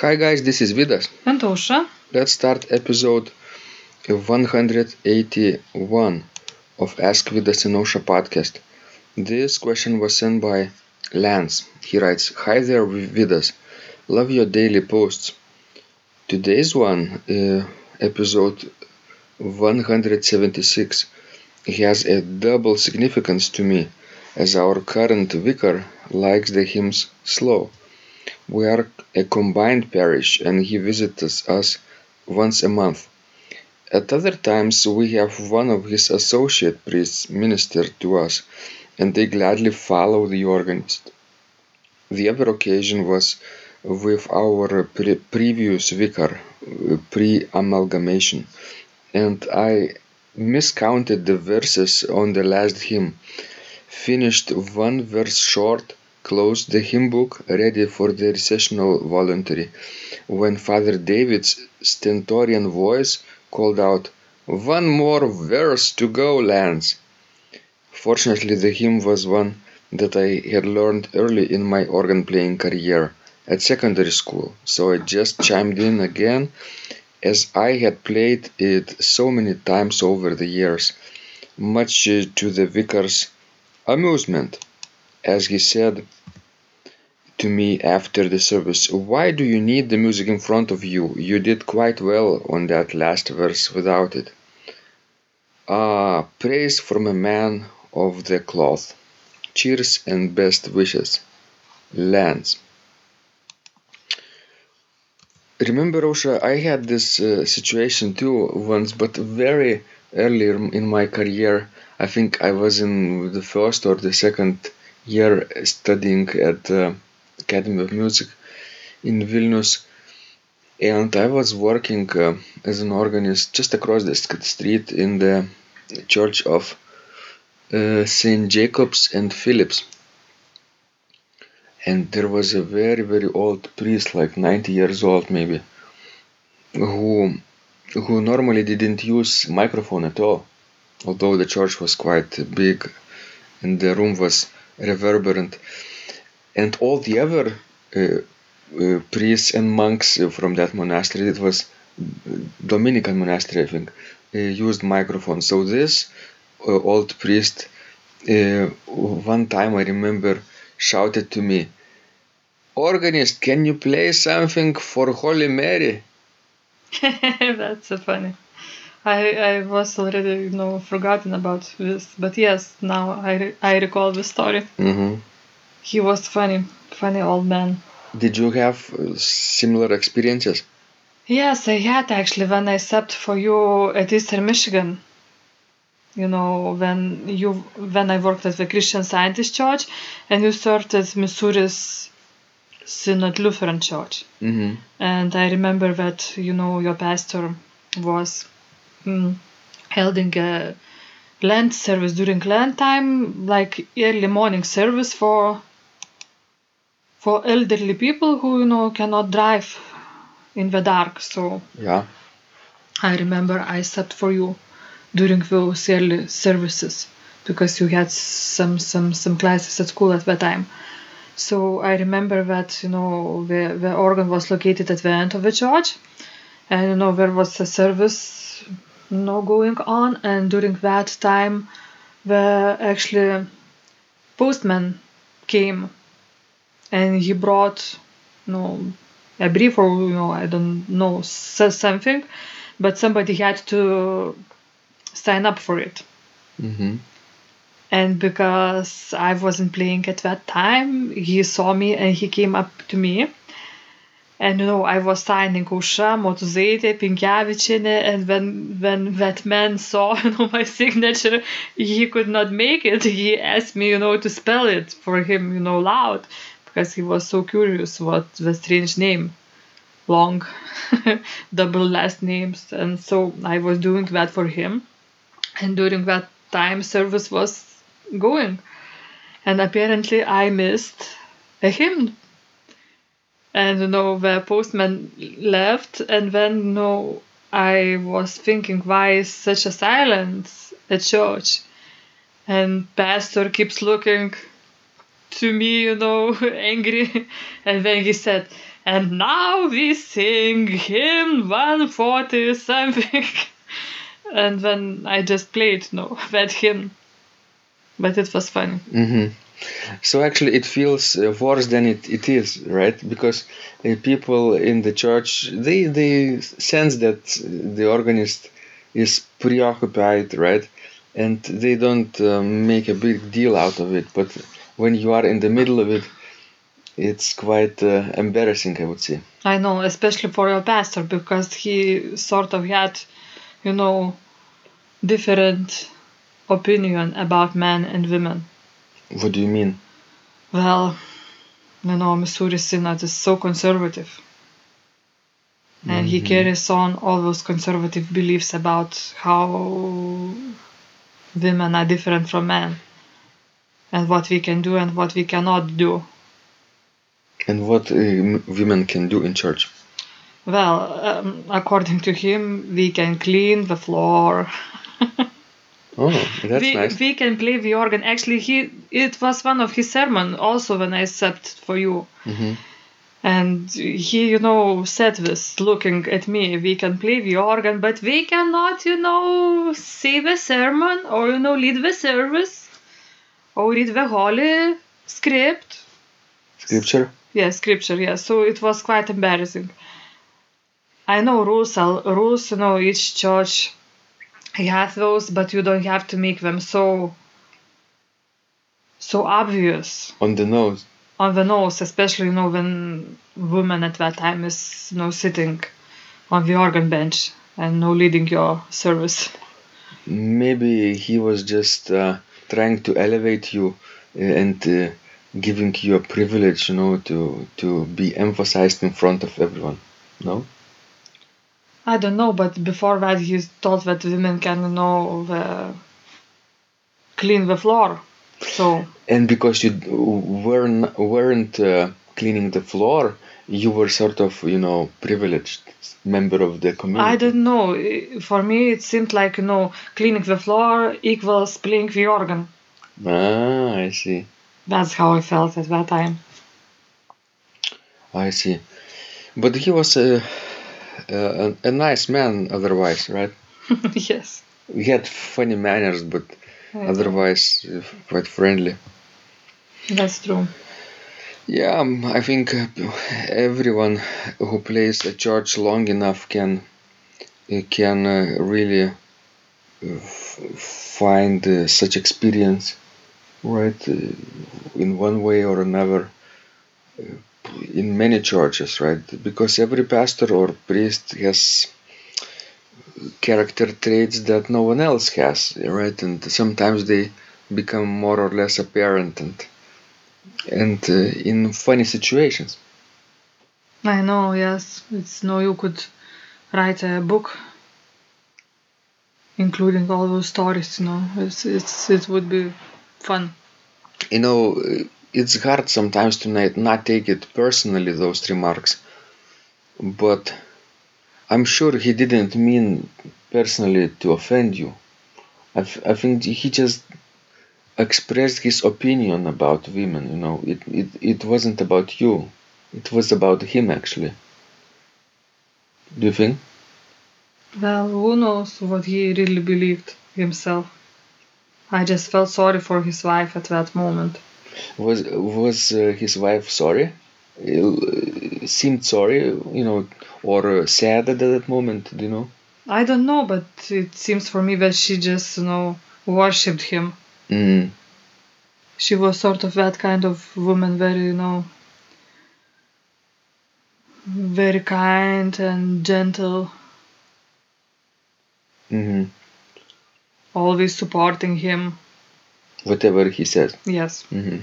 Hi guys, this is Vidas. And Ausra. Let's start episode 181 of Ask Vidas and Ausra podcast. This question was sent by Lance. He writes, Hi there, Vidas. Love your daily posts. Today's one, uh, episode 176, has a double significance to me as our current vicar likes the hymns slow. We are a combined parish and he visits us once a month. At other times, we have one of his associate priests minister to us, and they gladly follow the organist. The other occasion was with our pre- previous vicar, uh, pre amalgamation, and I miscounted the verses on the last hymn, finished one verse short closed the hymn book ready for the recessional voluntary when Father David's stentorian voice called out, One more verse to go, Lance. Fortunately, the hymn was one that I had learned early in my organ playing career at secondary school, so I just chimed in again as I had played it so many times over the years, much to the vicar's amusement as he said to me after the service, Why do you need the music in front of you? You did quite well on that last verse without it. Ah, praise from a man of the cloth. Cheers and best wishes. Lance. Remember, Ausra, I had this uh, situation too once, but very earlier in my career. I think I was in the first or the second year studying at the Academy of Music in Vilnius, and I was working uh, as an organist just across the street in the church of uh, Saint Jacob's and Phillips. And there was a very very old priest, like 90 years old maybe, who who normally didn't use microphone at all, although the church was quite big and the room was reverberant. And all the other uh, uh, priests and monks from that monastery, it was Dominican monastery, I think, uh, used microphones. So this old priest, one time I remember, shouted to me, Organist, can you play something for Holy Mary? That's so funny. I, I was already you know forgotten about this, but yes, now I, I recall the story. Mm-hmm. He was funny, funny old man. Did you have uh, similar experiences? Yes, I had actually when I subbed for you at Eastern Michigan. You know, when you when I worked at the Christian Scientist Church, and you served at Missouri's Synod Lutheran Church. Mm-hmm. And I remember that you know your pastor was mm, holding a Lent service during Lent time, like early morning service for for elderly people who you know cannot drive in the dark. So Yeah. I remember I subbed for you during those early services because you had some some some classes at school at that time. So I remember that you know the the organ was located at the end of the church, and you know there was a service you know going on, and during that time, the actually postman came, and he brought you know a brief or you know I don't know something, but somebody had to sign up for it Mm-hmm. and because I wasn't playing at that time, he saw me and he came up to me. And you know, I was signing Ausra, Motuzaitė, Pinkevičienė, and when when that man saw you know my signature, he could not make it. He asked me, you know, to spell it for him, you know, loud, because he was so curious what the strange name, long, double last names, and so I was doing that for him. And during that time, service was going. And apparently, I missed a hymn. And you know, the postman left, and then you know, I was thinking, why is such a silence at church? And pastor keeps looking to me, you know, angry. And then he said, and now we sing hymn 140 something. and then I just played, no, that hymn. But it was funny. hmm So actually, it feels uh, worse than it, it is, right? Because uh, people in the church they they sense that the organist is preoccupied, right? And they don't um, make a big deal out of it. But when you are in the middle of it, it's quite uh, embarrassing, I would say. I know, especially for your pastor, because he sort of had, you know, different opinion about men and women. What do you mean? Well, you know, Missouri Synod is so conservative. And he Mhm. carries on all those conservative beliefs about how women are different from men and what we can do and what we cannot do. And what uh, women can do in church? Well, um, according to him, we can clean the floor. Oh, that's we, nice. we can play the organ. Actually, he it was one of his sermon also when I slept for you. hmm And he, you know, said this looking at me. We can play the organ, but we cannot, you know, say the sermon or, you know, lead the service or read the holy script. Scripture. Yeah, scripture, yeah. So it was quite embarrassing. I know rules, rules, you know, each church has those, but you don't have to make them so, so obvious On the nose. on the nose, especially you know when woman at that time is you know sitting on the organ bench and no leading your service. Maybe he was just uh, trying to elevate you uh, and uh, giving you a privilege, you know, to to be emphasized in front of everyone. No. I don't know, but before that he thought that women can you know the, clean the floor. So And because you weren't weren't uh, cleaning the floor, you were sort of, you know, privileged member of the community. I don't know. For me, it seemed like you know cleaning the floor equals playing the organ. Ah, I see. That's how I felt at that time. I see. But he was a a, a nice man otherwise, right? yes. He had funny manners, but Yeah, otherwise uh, quite friendly. That's true. Yeah, um, I think uh, everyone who plays a church long enough can uh, can uh, really find such experience, right? In one way or another, in many churches, right? Because every pastor or priest has character traits that no one else has, right? And sometimes they become more or less apparent and and uh, in funny situations. I know, yes. It's no, you could write a book including all those stories, you know. It's, it's, it would be fun. You know, uh, it's hard sometimes to not, not take it personally, those remarks, but I'm sure he didn't mean personally to offend you. I, f- I think he just expressed his opinion about women, you know. It, it, it wasn't about you, it was about him actually. Do you think? Well, who knows what he really believed himself. I just felt sorry for his wife at that moment. Was was uh, his wife sorry? Uh, seemed sorry, you know, or sad at that moment? Do you know? I don't know, but it seems for me that she just, you know, worshipped him. Mm. She was sort of that kind of woman, very, you know, very kind and gentle, hmm always supporting him. Whatever he says. Yes. hmm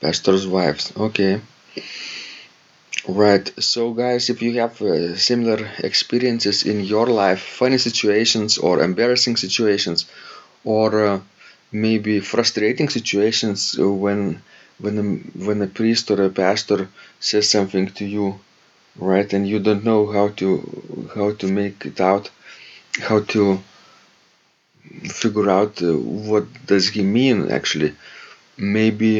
Pastor's wives. Okay. Right. So, guys, if you have uh, similar experiences in your life, funny situations or embarrassing situations, or uh, maybe frustrating situations uh, when when a, when a priest or a pastor says something to you, right, and you don't know how to how to make it out, how to figure out uh, what does he mean actually maybe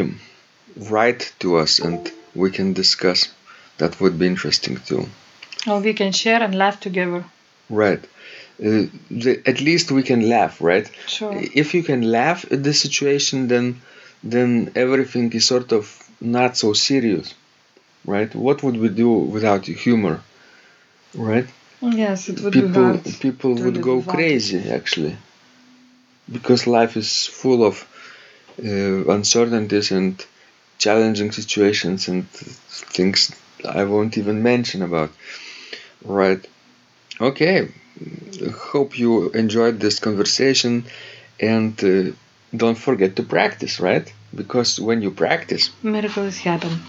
write to us and we can discuss. That would be interesting too. Or we can share and laugh together. Right. Uh, the, at least we can laugh, right? Sure. If you can laugh at the situation, then then everything is sort of not so serious, right? What would we do without humor, right? Yes, it would be people hard. people would go crazy actually, because life is full of uh, uncertainties and challenging situations and things I won't even mention about. Right. Okay. Hope you enjoyed this conversation and uh, don't forget to practice, right? Because when you practice, Miracles happen.